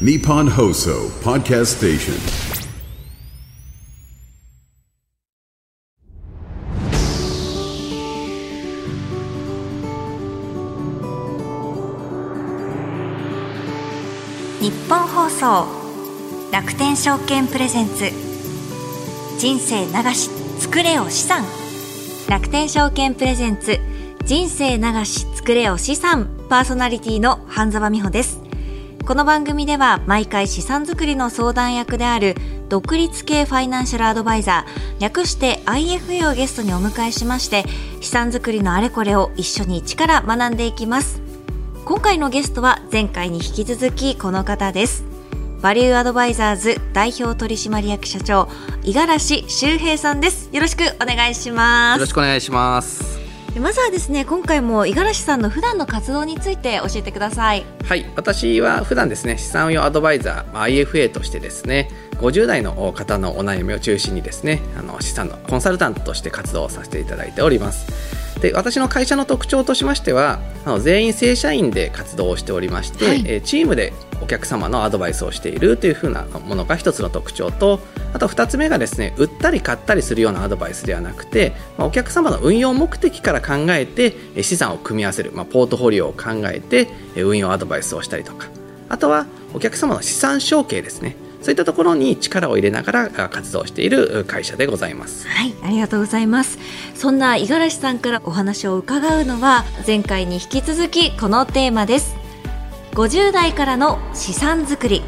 Nippon Hoso Podcast Station. 日本放送楽天証券プレゼンツ。人生流し作れよ資産。楽天証券プレゼンツ。人生流し作れよ資産。パーソナリティの半沢美穂です。この番組では毎回資産作りの相談役である独立系ファイナンシャルアドバイザー略して IFA をゲストにお迎えしまして資産作りのあれこれを一緒に一から学んでいきます。今回のゲストは前回に引き続きこの方です。バリューアドバイザーズ代表取締役社長五十嵐修平さんです。よろしくお願いします。よろしくお願いします。まずはですね今回も五十嵐さんの普段の活動について教えてください。はい。私は普段ですね資産運用アドバイザーまあ IFA としてですね50代の方のお悩みを中心にですねあの資産のコンサルタントとして活動させていただいております。で私の会社の特徴としましてはあの全員正社員で活動をしておりまして、はい、えチームでお客様のアドバイスをしているというふうなものが一つの特徴とあと2つ目がですね売ったり買ったりするようなアドバイスではなくて、まあ、お客様の運用目的から考えて資産を組み合わせる、まあ、ポートフォリオを考えて運用アドバイスをしたりとかあとはお客様の資産承継ですねそういったところに力を入れながら活動している会社でございます。はい、ありがとうございます。そんな五十嵐さんからお話を伺うのは前回に引き続きこのテーマです。50代からの資産作り。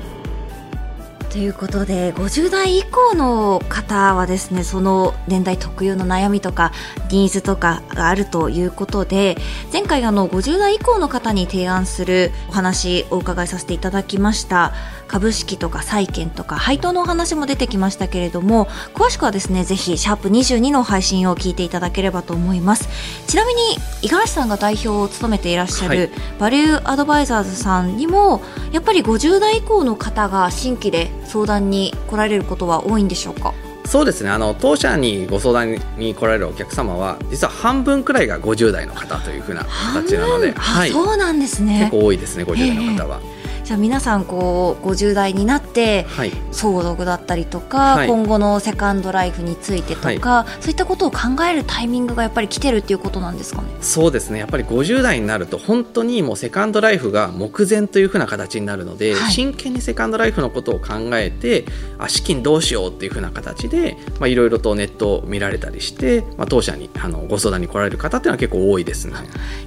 ということで50代以降の方はですねその年代特有の悩みとかニーズとかがあるということで前回あの50代以降の方に提案するお話をお伺いさせていただきました株式とか債券とか配当のお話も出てきましたけれども詳しくはですねぜひシャープ22の配信を聞いていただければと思います。ちなみに五十嵐さんが代表を務めていらっしゃる、はい、バリューアドバイザーズさんにもやっぱり50代以降の方が新規で相談に来られることは多いんでしょうか？そうですね。あの当社にご相談に来られるお客様は実は半分くらいが50代の方というふうな形なので、はい、そうなんですね。結構多いですね50代の方は。えーじゃあ皆さんこう50代になって、はい、相続だったりとか、はい、今後のセカンドライフについてとか、はい、そういったことを考えるタイミングがやっぱり来てるっていうことなんですかね？そうですね。やっぱり50代になると本当にもうセカンドライフが目前というふうな形になるので、真剣にセカンドライフのことを考えてあ資金どうしようっていうふうな形でいろいろとネットを見られたりして、まあ、当社にあのご相談に来られる方っていうのは結構多いですね。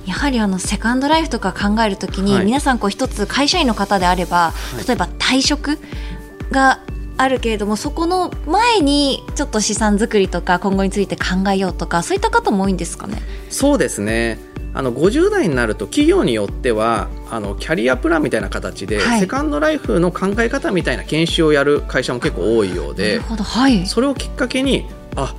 やはりあのセカンドライフとか考えるときに、皆さんこう一つ会社員の方方であれば、例えば退職があるけれどもそこの前にちょっと資産作りとか今後について考えようとかそういった方も多いんですかね？そうですね。あの50代になると企業によってはあのキャリアプランみたいな形で、はい、セカンドライフの考え方みたいな研修をやる会社も結構多いようで、はい、それをきっかけにあ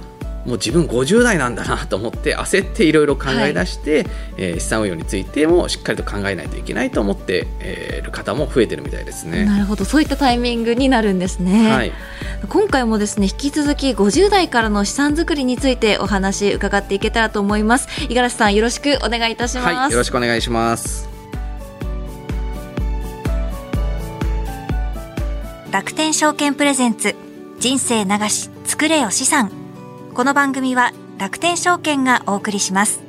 もう自分50代なんだなと思って焦っていろいろ考え出して、はい、えー、資産運用についてもしっかりと考えないといけないと思ってい、えー、る方も増えてるみたいですね。なるほどそういったタイミングになるんですね。はい、今回もですね引き続き50代からの資産作りについてお話伺っていけたらと思います。五十嵐さんよろしくお願いいたします。はい、よろしくお願いします。楽天証券プレゼンツ人生流し作れよ資産この番組は楽天証券がお送りします。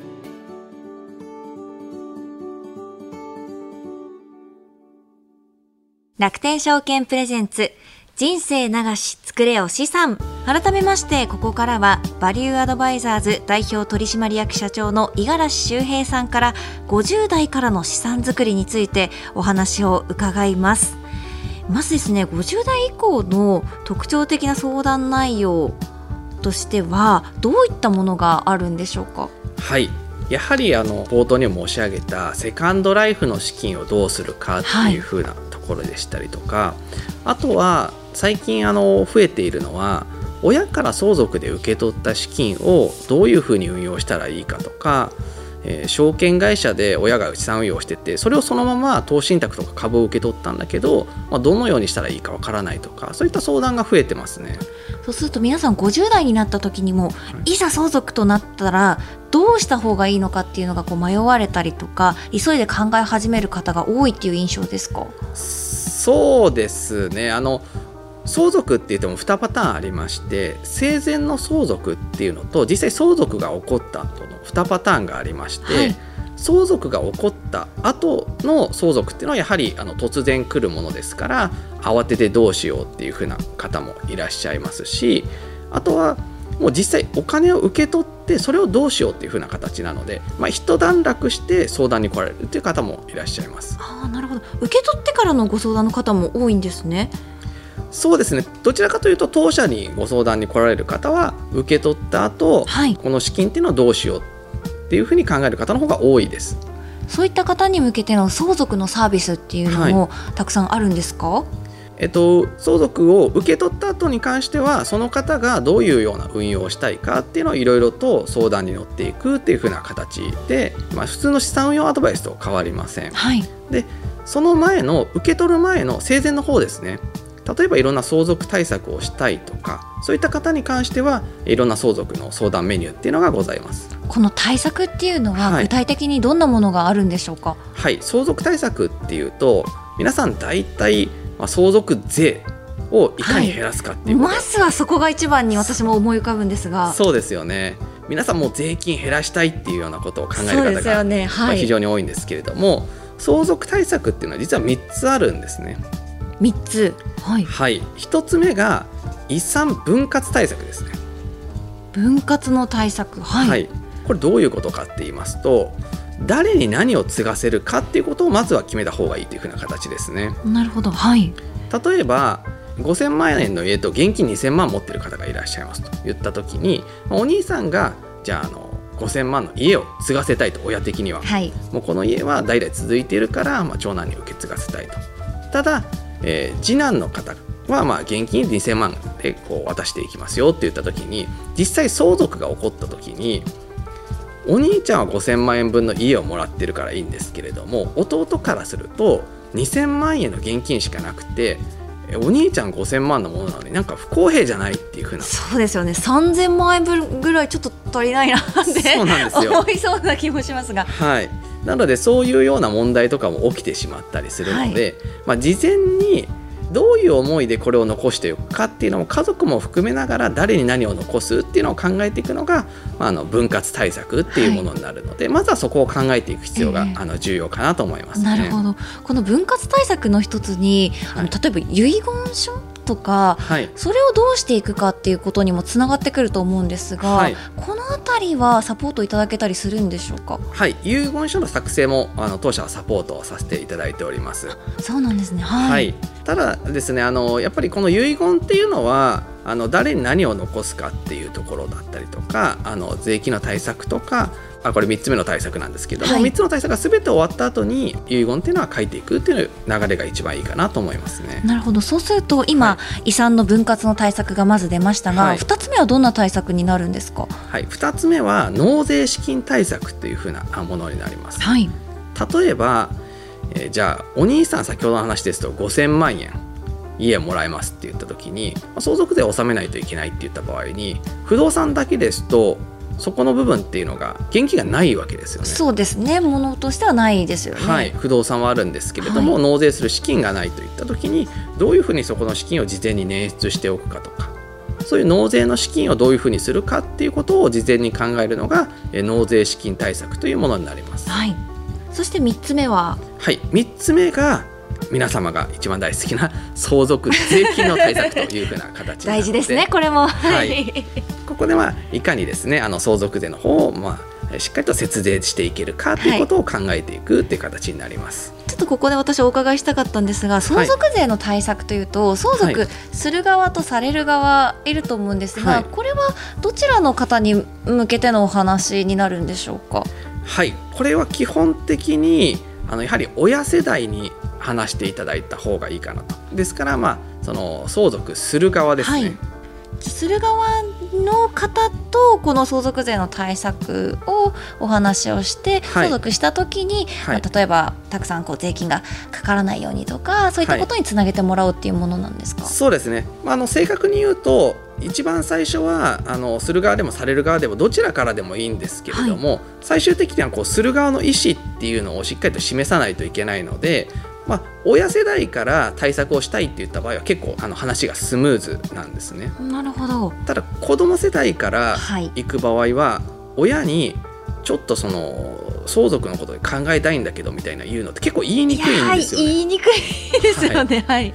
楽天証券プレゼンツ人生流し作れよ資産。改めましてここからはバリューアドバイザーズ代表取締役社長の五十嵐修平さんから50代からの資産作りについてお話を伺います。まずですね50代以降の特徴的な相談内容としてはどういったものがあるんでしょうか？はい。やはりあの冒頭にも申し上げたセカンドライフの資金をどうするかっていうふうなところでしたりとか、はい、あとは最近あの増えているのは親から相続で受け取った資金をどういうふうに運用したらいいかとかえー、証券会社で親が資産運用しててそれをそのまま投資信託とか株を受け取ったんだけど、まあ、どのようにしたらいいかわからないとかそういった相談が増えてますね。そうすると皆さん50代になった時にも、い、ざ相続となったらどうした方がいいのかっていうのがこう迷われたりとか急いで考え始める方が多いっていう印象ですか？そうですね。あの相続って言っても2パターンありまして生前の相続っていうのと実際相続が起こった後の2パターンがありまして、はい、相続が起こった後の相続っていうのはやはりあの突然来るものですから慌ててどうしようっていう風な方もいらっしゃいますしあとはもう実際お金を受け取ってそれをどうしようっていう風な形なので、まあ、一段落して相談に来られるという方もいらっしゃいます。あなるほど。受け取ってからのご相談の方も多いんですねそうですね。どちらかというと当社にご相談に来られる方は受け取った後、はい、この資金っていうのはどうしようっていうふうに考える方の方が多いです。そういった方に向けての相続のサービスっていうのもたくさんあるんですか、はいえっと、相続を受け取った後に関してはその方がどういうような運用をしたいかっていうのをいろいろと相談に乗っていくっていうふうな形で、まあ、普通の資産運用アドバイスと変わりません。はい、でその前の受け取る前の生前の方ですね例えばいろんな相続対策をしたいとかそういった方に関してはいろんな相続の相談メニューっていうのがございます。この対策っていうのは具体的にどんなものがあるんでしょうか、はい、はい、相続対策っていうと皆さん大体まあ、相続税をいかに減らすかっていう、はい、まずはそこが一番に私も思い浮かぶんですが。そうですよね。皆さんも税金減らしたいっていうようなことを考える方が、ね。はい、非常に多いんですけれども相続対策っていうのは実は3つあるんですね3つ。はい、はい、1つ目が遺産分割対策ですね。分割の対策、はい、はい、これどういうことかって言いますと誰に何を継がせるかっていうことをまずは決めた方がいいというふうな形ですね。なるほど、はい、例えば5000万円の家と現金2000万持ってる方がいらっしゃいますと。言った時にお兄さんがじゃああの5000万の家を継がせたいと親的には、はい、もうこの家は代々続いているから、まあ、長男に受け継がせたいと。ただ、えー、次男の方はまあ現金2000万でこう渡していきますよって言った時に実際相続が起こった時にお兄ちゃんは5000万円分の家をもらってるからいいんですけれども弟からすると2000万円の現金しかなくてお兄ちゃん5000万のものなのになんか不公平じゃないっていうふうな。そうですよね。3000万円分ぐらいちょっと足りないなってそうなんですよ。思いそうな気もしますが。はいなのでそういうような問題とかも起きてしまったりするので、はい、まあ、事前にどういう思いでこれを残していくかっていうのも家族も含めながら誰に何を残すっていうのを考えていくのが、まあ、あの分割対策っていうものになるので、はい、まずはそこを考えていく必要が、えー、あの重要かなと思います、ね、なるほど。この分割対策の一つに、あの例えば遺言書とか、はい、それをどうしていくかっていうことにもつながってくると思うんですが、はい、この辺りはサポートいただけたりするんでしょうか？はい。遺言書の作成もあの当社はサポートをさせていただいております。そうなんですね。はい、はい、ただですねあのやっぱりこの遺言っていうのはあの誰に何を残すかっていうところだったりとかあの税金の対策とかあこれ3つ目の対策なんですけども、はい、3つの対策が全て終わった後に遺言っていうのは書いていくっていう流れが一番いいかなと思いますね。なるほど。そうすると今、はい、遺産の分割の対策がまず出ましたが、はい、2つ目はどんな対策になるんですか、はい、2つ目は納税資金対策というふうなものになります。はい、例えば、えー、じゃあお兄さん先ほどの話ですと5000万円家もらえますって言った時に相続税を納めないといけないって言った場合に不動産だけですとそこの部分っていうのが現金がないわけですよね。そうですね。ものとしてはないですよね。はい、不動産はあるんですけれども、はい、納税する資金がないといった時にどういうふうにそこの資金を事前に捻出しておくかとか。そういう納税の資金をどういうふうにするかっていうことを事前に考えるのが納税資金対策というものになります。はい。そして3つ目は？はい3つ目が皆様が一番大好きな相続税金の対策というふうな形大事ですねこれも、はい、ここではいかにですねあの相続税の方をまあしっかりと節税していけるかということを考えていくっていう形になります。ちょっとここで私お伺いしたかったんですが相続税の対策というと、はい、相続する側とされる側いると思うんですが、はい、これはどちらの方に向けてのお話になるんでしょうか？はい。これは基本的にあのやはり親世代に話していただいた方がいいかなと。ですからまあその相続する側ですね、はい、する側の方とこの相続税の対策をお話をして、相続した時に、はい、まあ、例えばたくさんこう税金がかからないようにとかそういったことにつなげてもらうっていうものなんですか、そうですね、まあ、あの正確に言うと一番最初はあのする側でもされる側でもどちらからでもいいんですけれども、はい、最終的にはこうする側の意思っていうのをしっかりと示さないといけないのでまあ、親世代から対策をしたいって言った場合は結構あの話がスムーズなんですね。なるほど。ただ子供世代からはい。行く場合は親にちょっとその相続のことで考えたいんだけどみたいな言うのって結構言いにくいんですよね。言いにくいですよね。はい、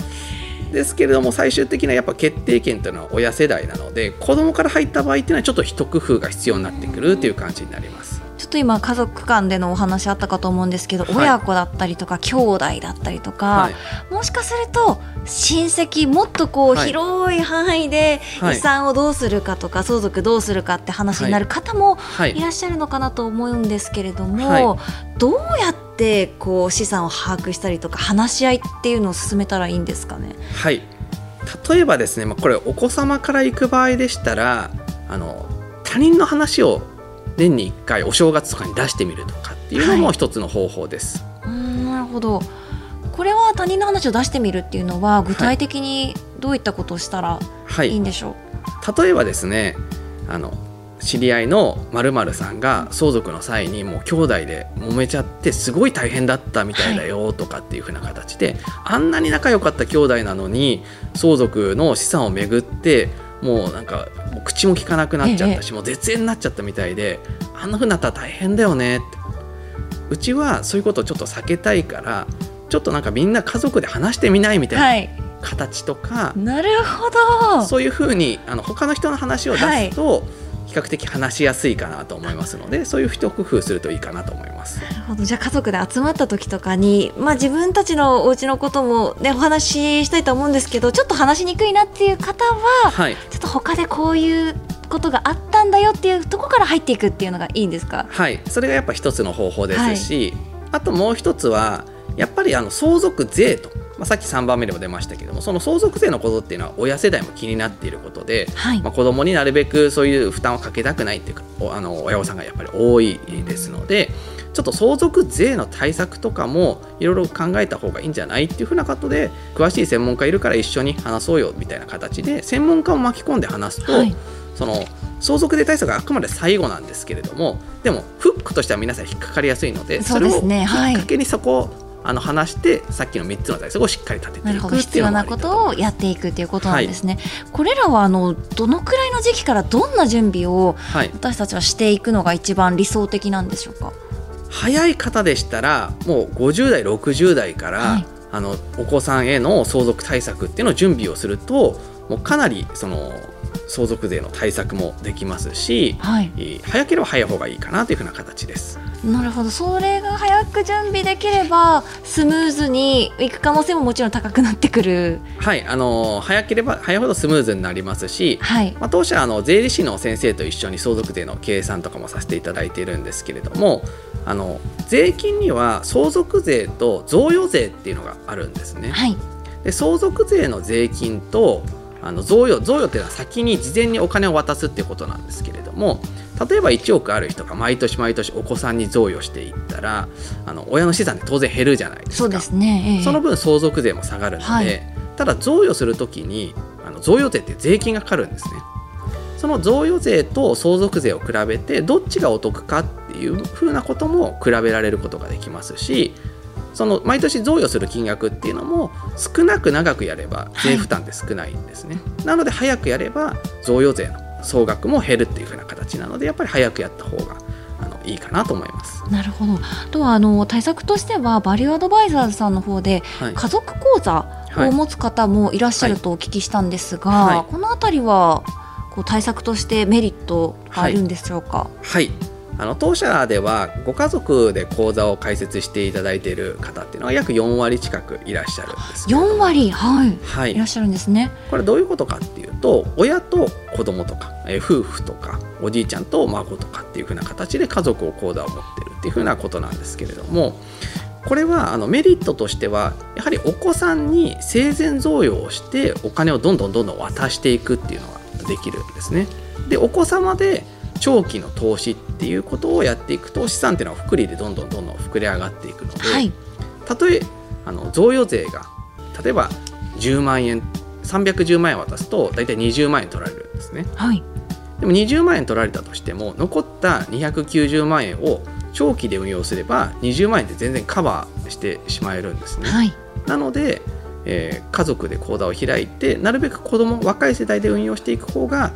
ですけれども最終的なやっぱ決定権というのは親世代なので子供から入った場合っていうのはちょっと一工夫が必要になってくるっていう感じになります。と今家族間でのお話あったかと思うんですけど、はい。親子だったりとか兄弟だったりとか、はい。もしかすると親戚もっとこうはい。広い範囲ではい。遺産をどうするかとか相続どうするかって話になる方もはい。いらっしゃるのかなと思うんですけれども、はどうやってこう資産を把握したりとか話し合いっていうのを進めたらいいんですかね？はい、例えばですね、まあ、これお子様から行く場合でしたらあの他人の話を年に1回お正月とかに出してみるとかっていうのはいも一つの方法です。うーんなるほど。これは他人の話を出してみるっていうのは具体的にどういったことをしたらはい。いいんでしょう、例えばですねあの知り合いの〇〇さんが相続の際にもう兄弟で揉めちゃってすごい大変だったみたいだよとかっていう風な形で、あんなに仲良かった兄弟なのに相続の資産をめぐってもうなんかもう口も聞かなくなっちゃったし、もう絶縁になっちゃったみたいであんな風になったら大変だよねって。うちはそういうことをちょっと避けたいからちょっとなんかみんな家族で話してみないみたいなはい。形とか、なるほど。そういうふうにあの他の人の話を出すと、比較的話しやすいかなと思いますのでそういう一工夫するといいかなと思います。なるほど。じゃあ家族で集まった時とかに、まあ、自分たちのお家のことも、ね、お話ししたいと思うんですけどちょっと話しにくいなっていう方ははい、ちょっと他でこういうことがあったんだよっていうところから入っていくっていうのがいいんですか？はい、それがやっぱ一つの方法ですし、あともう一つはやっぱりあの相続税と、まあ、さっき3番目でも出ましたけどもその相続税のことっていうのは親世代も気になっていることで、はい。まあ、子供になるべくそういう負担をかけたくないっていうかおあの親御さんがやっぱり多いですのでちょっと相続税の対策とかもいろいろ考えた方がいいんじゃないっていうふうなことで詳しい専門家いるから一緒に話そうよみたいな形で専門家を巻き込んで話すと、はい。その相続税対策があくまで最後なんですけれどもでもフックとしては皆さん引っかかりやすいのでそうですね。はいれをきっかけにそこをあの話してさっきの3つの対策をしっかり立ててないく必要なことをやっていくっていうことなんですね、これらはあのどのくらいの時期からどんな準備をはい、私たちはしていくのが一番理想的なんでしょうか？早い方でしたらもう50代60代から、はい。あのお子さんへの相続対策っていうのを準備をするともうかなりその相続税の対策もできますし、はい。えー早ければ早い方がいいかなというふうな形です。なるほど。それが早く準備できればスムーズにいく可能性ももちろん高くなってくる。はい、あの早ければ早いほどスムーズになりますし、はい。まあ、当社あの税理士の先生と一緒に相続税の計算とかもさせていただいているんですけれどもあの税金には相続税と贈与税っていうのがあるんですね。はい。で相続税の税金とあの贈与贈与っていうのは先に事前にお金を渡すっていうことなんですけれども例えば1億ある人が毎年毎年お子さんに贈与していったらあの親の資産って当然減るじゃないですか。そうですね、ええその分相続税も下がるので、はいただ贈与するときにあの贈与税って税金がかかるんですね。その贈与税と相続税を比べてどっちがお得かっていうふうなことも比べられることができますしその毎年贈与する金額っていうのも少なく長くやれば税負担って少ないんですね、なので早くやれば贈与税の総額も減るっていうふうな形なのでやっぱり早くやった方があのいいかなと思います。なるほど。あとはあの対策としてはバリューアドバイザーズさんの方ではい。家族口座を持つ方もいらっしゃるとお聞きしたんですが、はい。このあたりはこう対策としてメリットがあるんでしょうか、はいあの当社ではご家族で口座を開設していただいている方っていうのは約4割近くいらっしゃるんですけれども。4割？はい。はい。いらっしゃるんですね。これどういうことかっていうと親と子供とか、えー夫婦とかおじいちゃんと孫とかっていう風な形で家族を口座を持ってるっていう風なことなんですけれどもこれはあのメリットとしてはやはりお子さんに生前贈与をしてお金をどんどんどんどん渡していくっていうのができるんですね。でお子様で長期の投資っていうことをやっていくと資産っていうのは複利でどんどんどんどん膨れ上がっていくので、はい。たとえあの贈与税が例えば10万円310万円渡すと大体20万円取られるんですね。はい。でも20万円取られたとしても残った290万円を長期で運用すれば20万円で全然カバーしてしまえるんですね。はい。なので、えー家族で口座を開いてなるべく子供若い世代で運用していく方が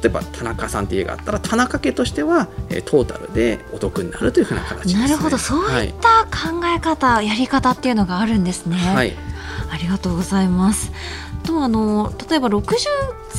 例えば田中さんって家があったら田中家としては、えートータルでお得になるというふうな形です、ね。なるほどそういった考え方、やり方っていうのがあるんですね。はい、はいありがとうございます。とあの例えば60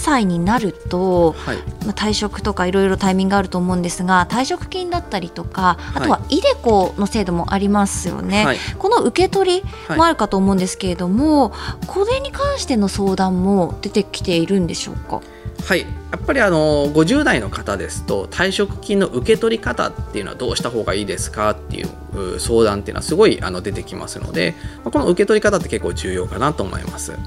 歳になると、はい。まあ、退職とかいろいろタイミングがあると思うんですが退職金だったりとかあとはイデコの制度もありますよね、はい。この受け取りはいもあるかと思うんですけれども、これに関しての相談も出てきているんでしょうか？はい、やっぱりあの50代の方ですと退職金の受け取り方っていうのはどうした方がいいですかっていうう相談っていうのはすごいあの出てきますのでまあこの受け取り方って結構重要かなと思います。なる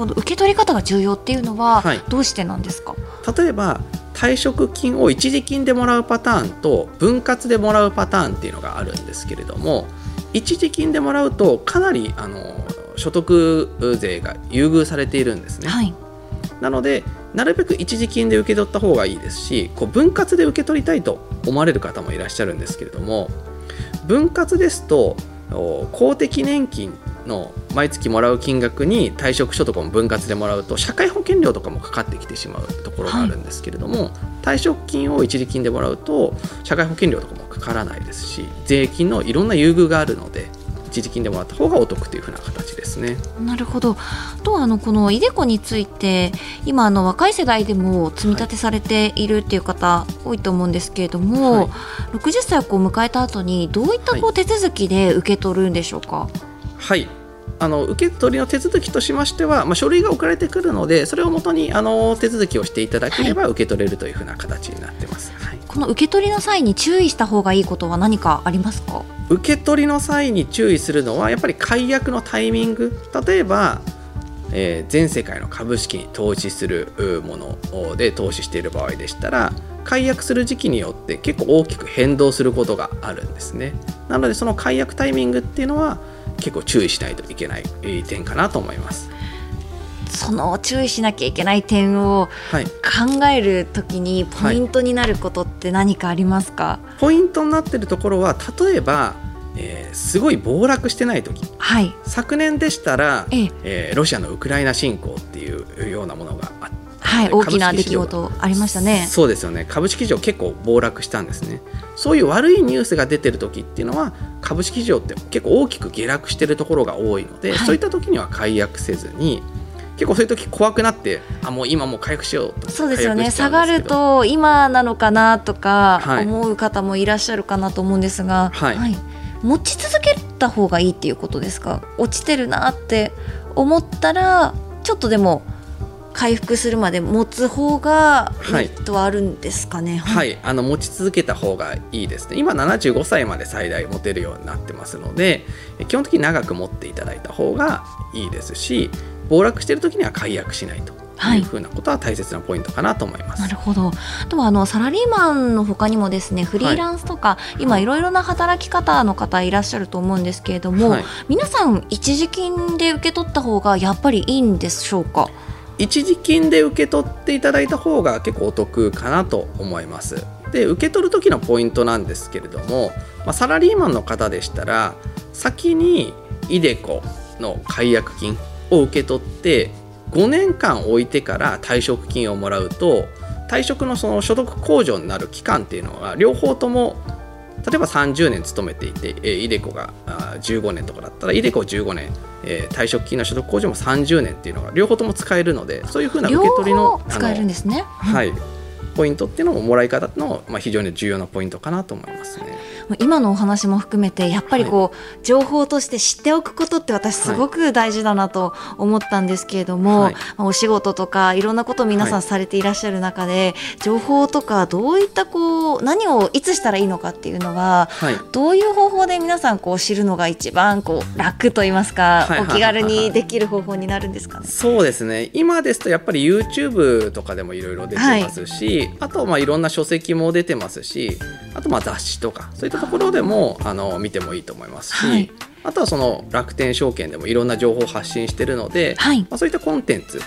ほど。受け取り方が重要っていうのははい。どうしてなんですか、例えば退職金を一時金でもらうパターンと分割でもらうパターンっていうのがあるんですけれども一時金でもらうとかなりあの所得税が優遇されているんですね。はい。なのでなるべく一時金で受け取った方がいいですしこう分割で受け取りたいと思われる方もいらっしゃるんですけれども分割ですとお公的年金の毎月もらう金額に退職所得も分割でもらうと社会保険料とかもかかってきてしまうところがあるんですけれども、退職金を一時金でもらうと社会保険料とかもかからないですし税金のいろんな優遇があるので一時金でもらった方がお得というふうな形ですね。なるほど。とあのこのイデコについて今あの若い世代でも積み立てされているっていう方多いと思うんですけれども、はい60歳を迎えた後にどういったこう手続きで受け取るんでしょうか？はいあの受け取りの手続きとしましては、まあ、書類が送られてくるのでそれをもとにあの手続きをしていただければ受け取れるというふうな形になってます、はい。この受け取りの際に注意した方がいいことは何かありますか？受け取りの際に注意するのはやっぱり解約のタイミング。例えば、えー全世界の株式に投資するうもので投資している場合でしたら解約する時期によって結構大きく変動することがあるんですね。なのでその解約タイミングっていうのは結構注意しないといけないえー点かなと思います。その注意しなきゃいけない点をはい。考えるときにポイントになることって何かありますか？ポイントになってるところは例えば、えーすごい暴落してない時。はい。昨年でしたら、ええ。えーロシアのウクライナ侵攻っていうようなものがあってはい、大きな出来事ありましたね。そうですよね。株式市場結構暴落したんですね。そういう悪いニュースが出てる時っていうのは株式市場って結構大きく下落してるところが多いので、はい。そういった時には解約せずに結構そういう時怖くなってあもう今もう解約しようと。そうですよね。下がると今なのかなとかはい。思う方もいらっしゃるかなと思うんですが、はい。持ち続けた方がいいっていうことですか？落ちてるなって思ったらちょっとでも回復するまで持つ方がはいメリットはあるんですかね。はい、あの持ち続けた方がいいですね。今75歳まで最大持てるようになってますので、え基本的に長く持っていただいた方がいいですし、暴落している時には解約しないとはいいうふうなことは大切なポイントかなと思います。なるほど。あとはあのサラリーマンの他にもですね、フリーランスとか、今いろいろな働き方の方いらっしゃると思うんですけれども、はい皆さん一時金で受け取った方がやっぱりいいんでしょうか？一時金で受け取っていただいた方が結構お得かなと思います。で受け取る時のポイントなんですけれども、まあ、サラリーマンの方でしたら先にイデコの解約金を受け取って5年間置いてから退職金をもらうと退職のその所得控除になる期間っていうのは両方とも例えば30年勤めていて、えーイデコがあー15年とかだったらイデコ15年、えー退職金の所得控除も30年っていうのが両方とも使えるのでそういうふうな受両け取りの方使えるんですね。はい、ポイントっていうのももらい方の、まあ、非常に重要なポイントかなと思いますね。今のお話も含めてやっぱりこう、情報として知っておくことって私すごく大事だなと思ったんですけれども、はい。まあお仕事とかいろんなことを皆さはい。んされていらっしゃる中で、情報とかどういったこう何をいつしたらいいのかっていうのははい。どういう方法で皆さんこう知るのが一番こう楽と言いますか、はい。お気軽にできる方法になるんですかね？そうですね。今ですとやっぱり YouTube とかでもいろいろ出てますし、あとまあいろんな書籍も出てますしあとまあ雑誌とかそういったところでもあの見てもいいと思いますし、はい。あとはその楽天証券でもいろんな情報を発信してるので、はい。まあ、そういったコンテンツ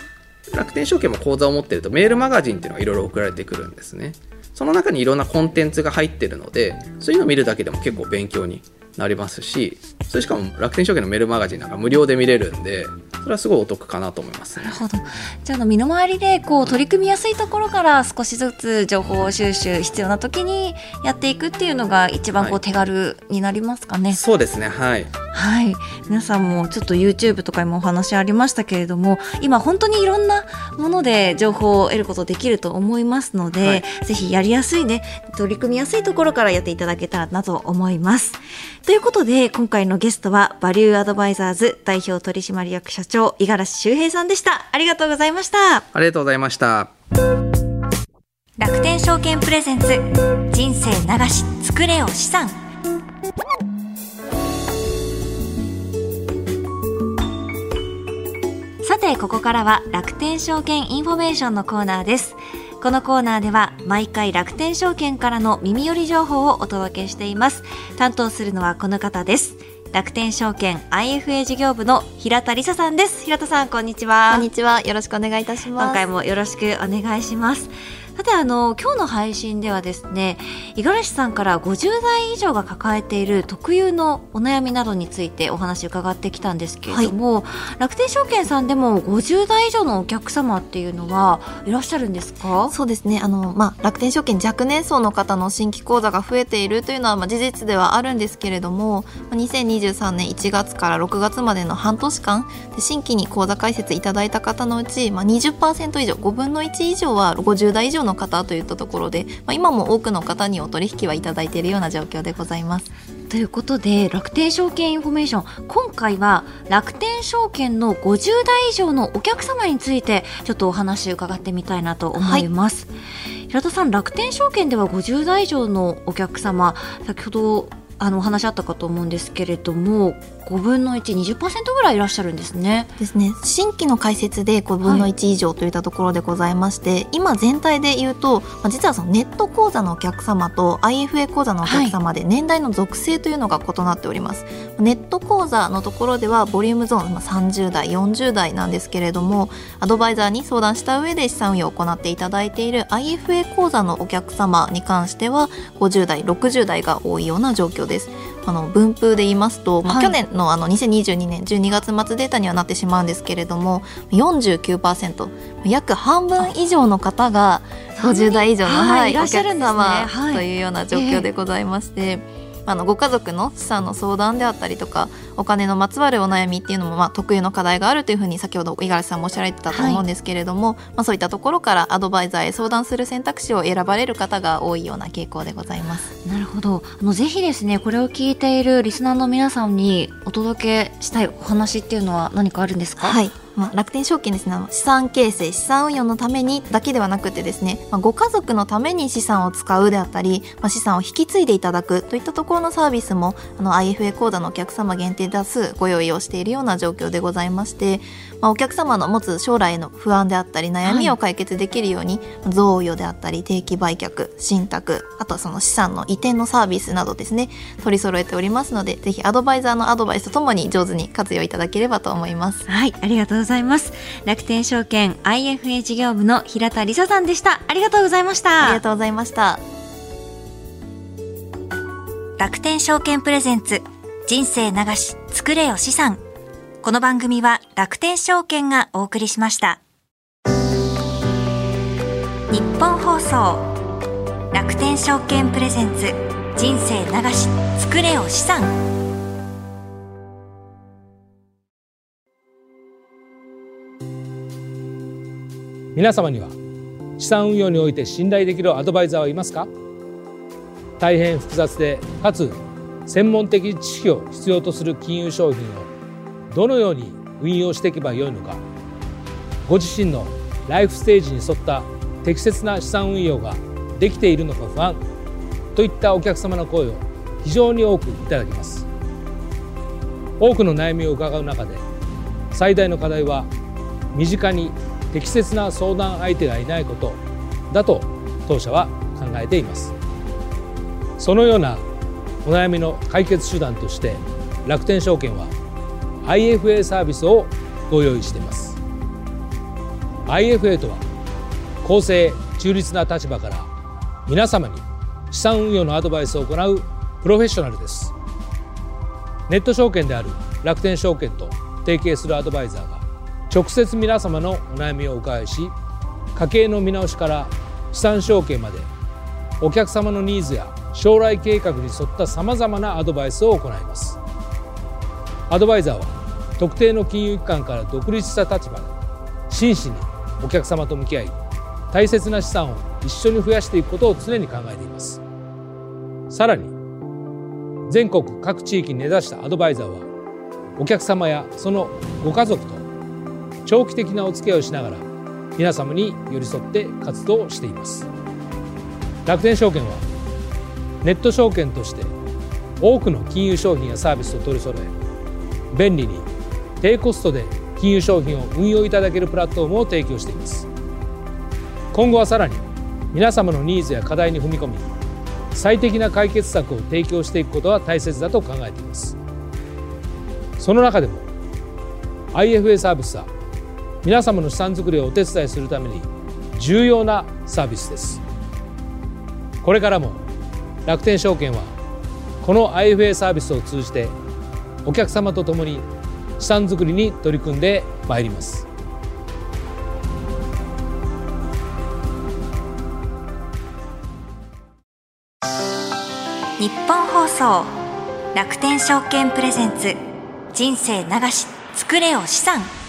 楽天証券も口座を持ってるとメールマガジンっていうのがいろいろ送られてくるんですね。その中にいろんなコンテンツが入ってるのでそういうのを見るだけでも結構勉強になりますしそれしかも楽天証券のメールマガジンなんか無料で見れるんでそれはすごいお得かなと思います、ね、なるほど。じゃあ身の回りでこう取り組みやすいところから少しずつ情報収集必要な時にやっていくっていうのが一番こう手軽になりますかね、はい、そうですね。はい。はい。皆さんもちょっと YouTube とかにもお話ありましたけれども今本当にいろんなもので情報を得ることできると思いますので、はい、ぜひやりやすいね取り組みやすいところからやっていただけたらなと思います。ということで今回のゲストはバリューアドバイザーズ代表取締役社長五十嵐修平さんでした。ありがとうございました。ありがとうございました。楽天証券 presents 人生長し作れよ資産。さてここからは楽天証券インフォメーションのコーナーです。このコーナーでは毎回楽天証券からの耳寄り情報をお届けしています。担当するのはこの方です楽天証券 IFA 事業部の平田理沙さんです。平田さんこんにちは。こんにちは。よろしくお願いいたします。今回もよろしくお願いしますさてあの今日の配信ではですね五十嵐さんから50代以上が抱えている特有のお悩みなどについてお話伺ってきたんですけれども、はい、楽天証券さんでも50代以上のお客様っていうのはいらっしゃるんですか？そうですね。あの、まあ、楽天証券若年層の方の新規口座が増えているというのは、まあ、事実ではあるんですけれども2023年1月から6月までの半年間新規に口座開設いただいた方のうち、まあ20%以上5分の1以上は50代以上の方といったところで、まあ、今も多くの方にお取引はいただいているような状況でございます。ということで楽天証券インフォメーション今回は楽天証券の50代以上のお客様についてちょっとお話伺ってみたいなと思います。はい、平田さん楽天証券では50代以上のお客様先ほどあのお話あったかと思うんですけれども5分の120%ぐらいいらっしゃるんですね。ですね新規の開設で5分の1以上といったところでございまして、はい、今全体で言うと、まあ、実はそのネット口座のお客様と IFA 講座のお客様で年代の属性というのが異なっております。はい、ネット講座のところではボリュームゾーン、まあ、30代40代なんですけれどもアドバイザーに相談した上で資産運用を行っていただいている IFA 講座のお客様に関しては50代60代が多いような状況です。あの分布で言いますと、まあ、去年のあの2022年12月末データにはなってしまうんですけれども49%約半分以上の方が50代以上の、はい、お客様というような状況でございまして。えーあのご家族の資産の相談であったりとかお金のまつわるお悩みっていうのもまあ特有の課題があるというふうに先ほど五十嵐さんもおっしゃられてたと思うんですけれども、はい、まあ、そういったところからアドバイザーへ相談する選択肢を選ばれる方が多いような傾向でございます。なるほど。あのぜひですねこれを聞いているリスナーの皆さんにお届けしたいお話っていうのは何かあるんですか？はいまあ、楽天証券ですね。資産形成資産運用のためにだけではなくてですね、まあ、ご家族のために資産を使うであったり、まあ、資産を引き継いでいただくといったところのサービスもあの IFA 講座のお客様限定多数ご用意をしているような状況でございまして、まあ、お客様の持つ将来の不安であったり悩みを解決できるように、はい、贈与であったり定期売却信託あとはその資産の移転のサービスなどですね取り揃えておりますのでぜひアドバイザーのアドバイスとともに上手に活用いただければと思います。はいありがとうございます。楽天証券 IFA 事業部の平田理沙さんでした。ありがとうございました。ありがとうございました。楽天証券プレゼンツ人生流し作れよ資産。この番組は楽天証券がお送りしました。日本放送楽天証券プレゼンツ人生流し作れよ資産皆様には資産運用において信頼できるアドバイザーはいますか？大変複雑でかつ専門的知識を必要とする金融商品をどのように運用していけばよいのか？ご自身のライフステージに沿った適切な資産運用ができているのか不安といったお客様の声を非常に多くいただきます。多くの悩みを伺う中で最大の課題は身近に適切な相談相手がいないことだと当社は考えています。そのようなお悩みの解決手段として楽天証券は IFA サービスをご用意しています。IFA とは公正中立な立場から皆様に資産運用のアドバイスを行うプロフェッショナルです。ネット証券である楽天証券と提携するアドバイザーが直接皆様のお悩みをお伺いし家計の見直しから資産承継までお客様のニーズや将来計画に沿ったさまざまなアドバイスを行います。アドバイザーは特定の金融機関から独立した立場で真摯にお客様と向き合い大切な資産を一緒に増やしていくことを常に考えています。さらに全国各地域に根ざしたアドバイザーはお客様やそのご家族と長期的なお付き合いをしながら皆様に寄り添って活動しています。楽天証券はネット証券として多くの金融商品やサービスを取り揃え便利に低コストで金融商品を運用いただけるプラットフォームを提供しています。今後はさらに皆様のニーズや課題に踏み込み最適な解決策を提供していくことは大切だと考えています。その中でも IFA サービスは皆様の資産づくりをお手伝いするために重要なサービスです。これからも楽天証券はこの IFA サービスを通じてお客様と共に資産づくりに取り組んでまいります。日本放送楽天証券プレゼンツ人生流し作れよ資産。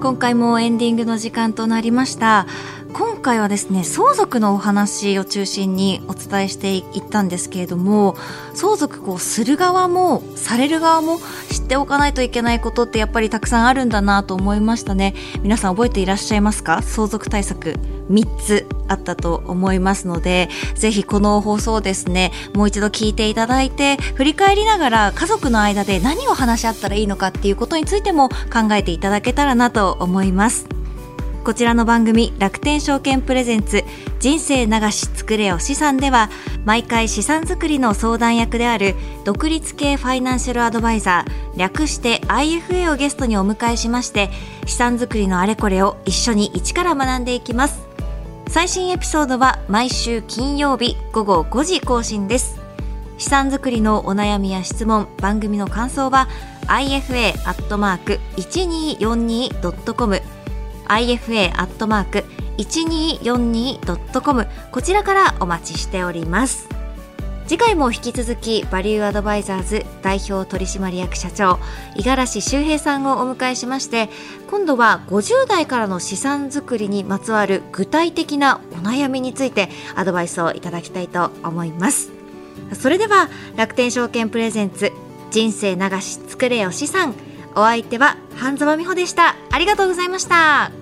今回もエンディングの時間となりました。今回はですね相続のお話を中心にお伝えしていったんですけれども相続こうする側もされる側もっておかないといけないことってやっぱりたくさんあるんだなと思いましたね。皆さん覚えていらっしゃいますか？相続対策3つあったと思いますのでぜひこの放送ですねもう一度聞いていただいて振り返りながら家族の間で何を話し合ったらいいのかっていうことについても考えていただけたらなと思います。こちらの番組楽天証券プレゼンツ人生流し作れよ資産では毎回資産作りの相談役である独立系ファイナンシャルアドバイザー略して IFA をゲストにお迎えしまして資産作りのあれこれを一緒に一から学んでいきます。最新エピソードは毎週金曜日午後5時更新です。資産作りのお悩みや質問番組の感想は ifa.1242.com ifa.1242.com こちらからお待ちしております。次回も引き続きバリューアドバイザーズ代表取締役社長五十嵐修平さんをお迎えしまして今度は50代からの資産作りにまつわる具体的なお悩みについてアドバイスをいただきたいと思います。それでは楽天証券プレゼンツ人生流し作れよ資産。お相手は半沢美穂でした。ありがとうございました。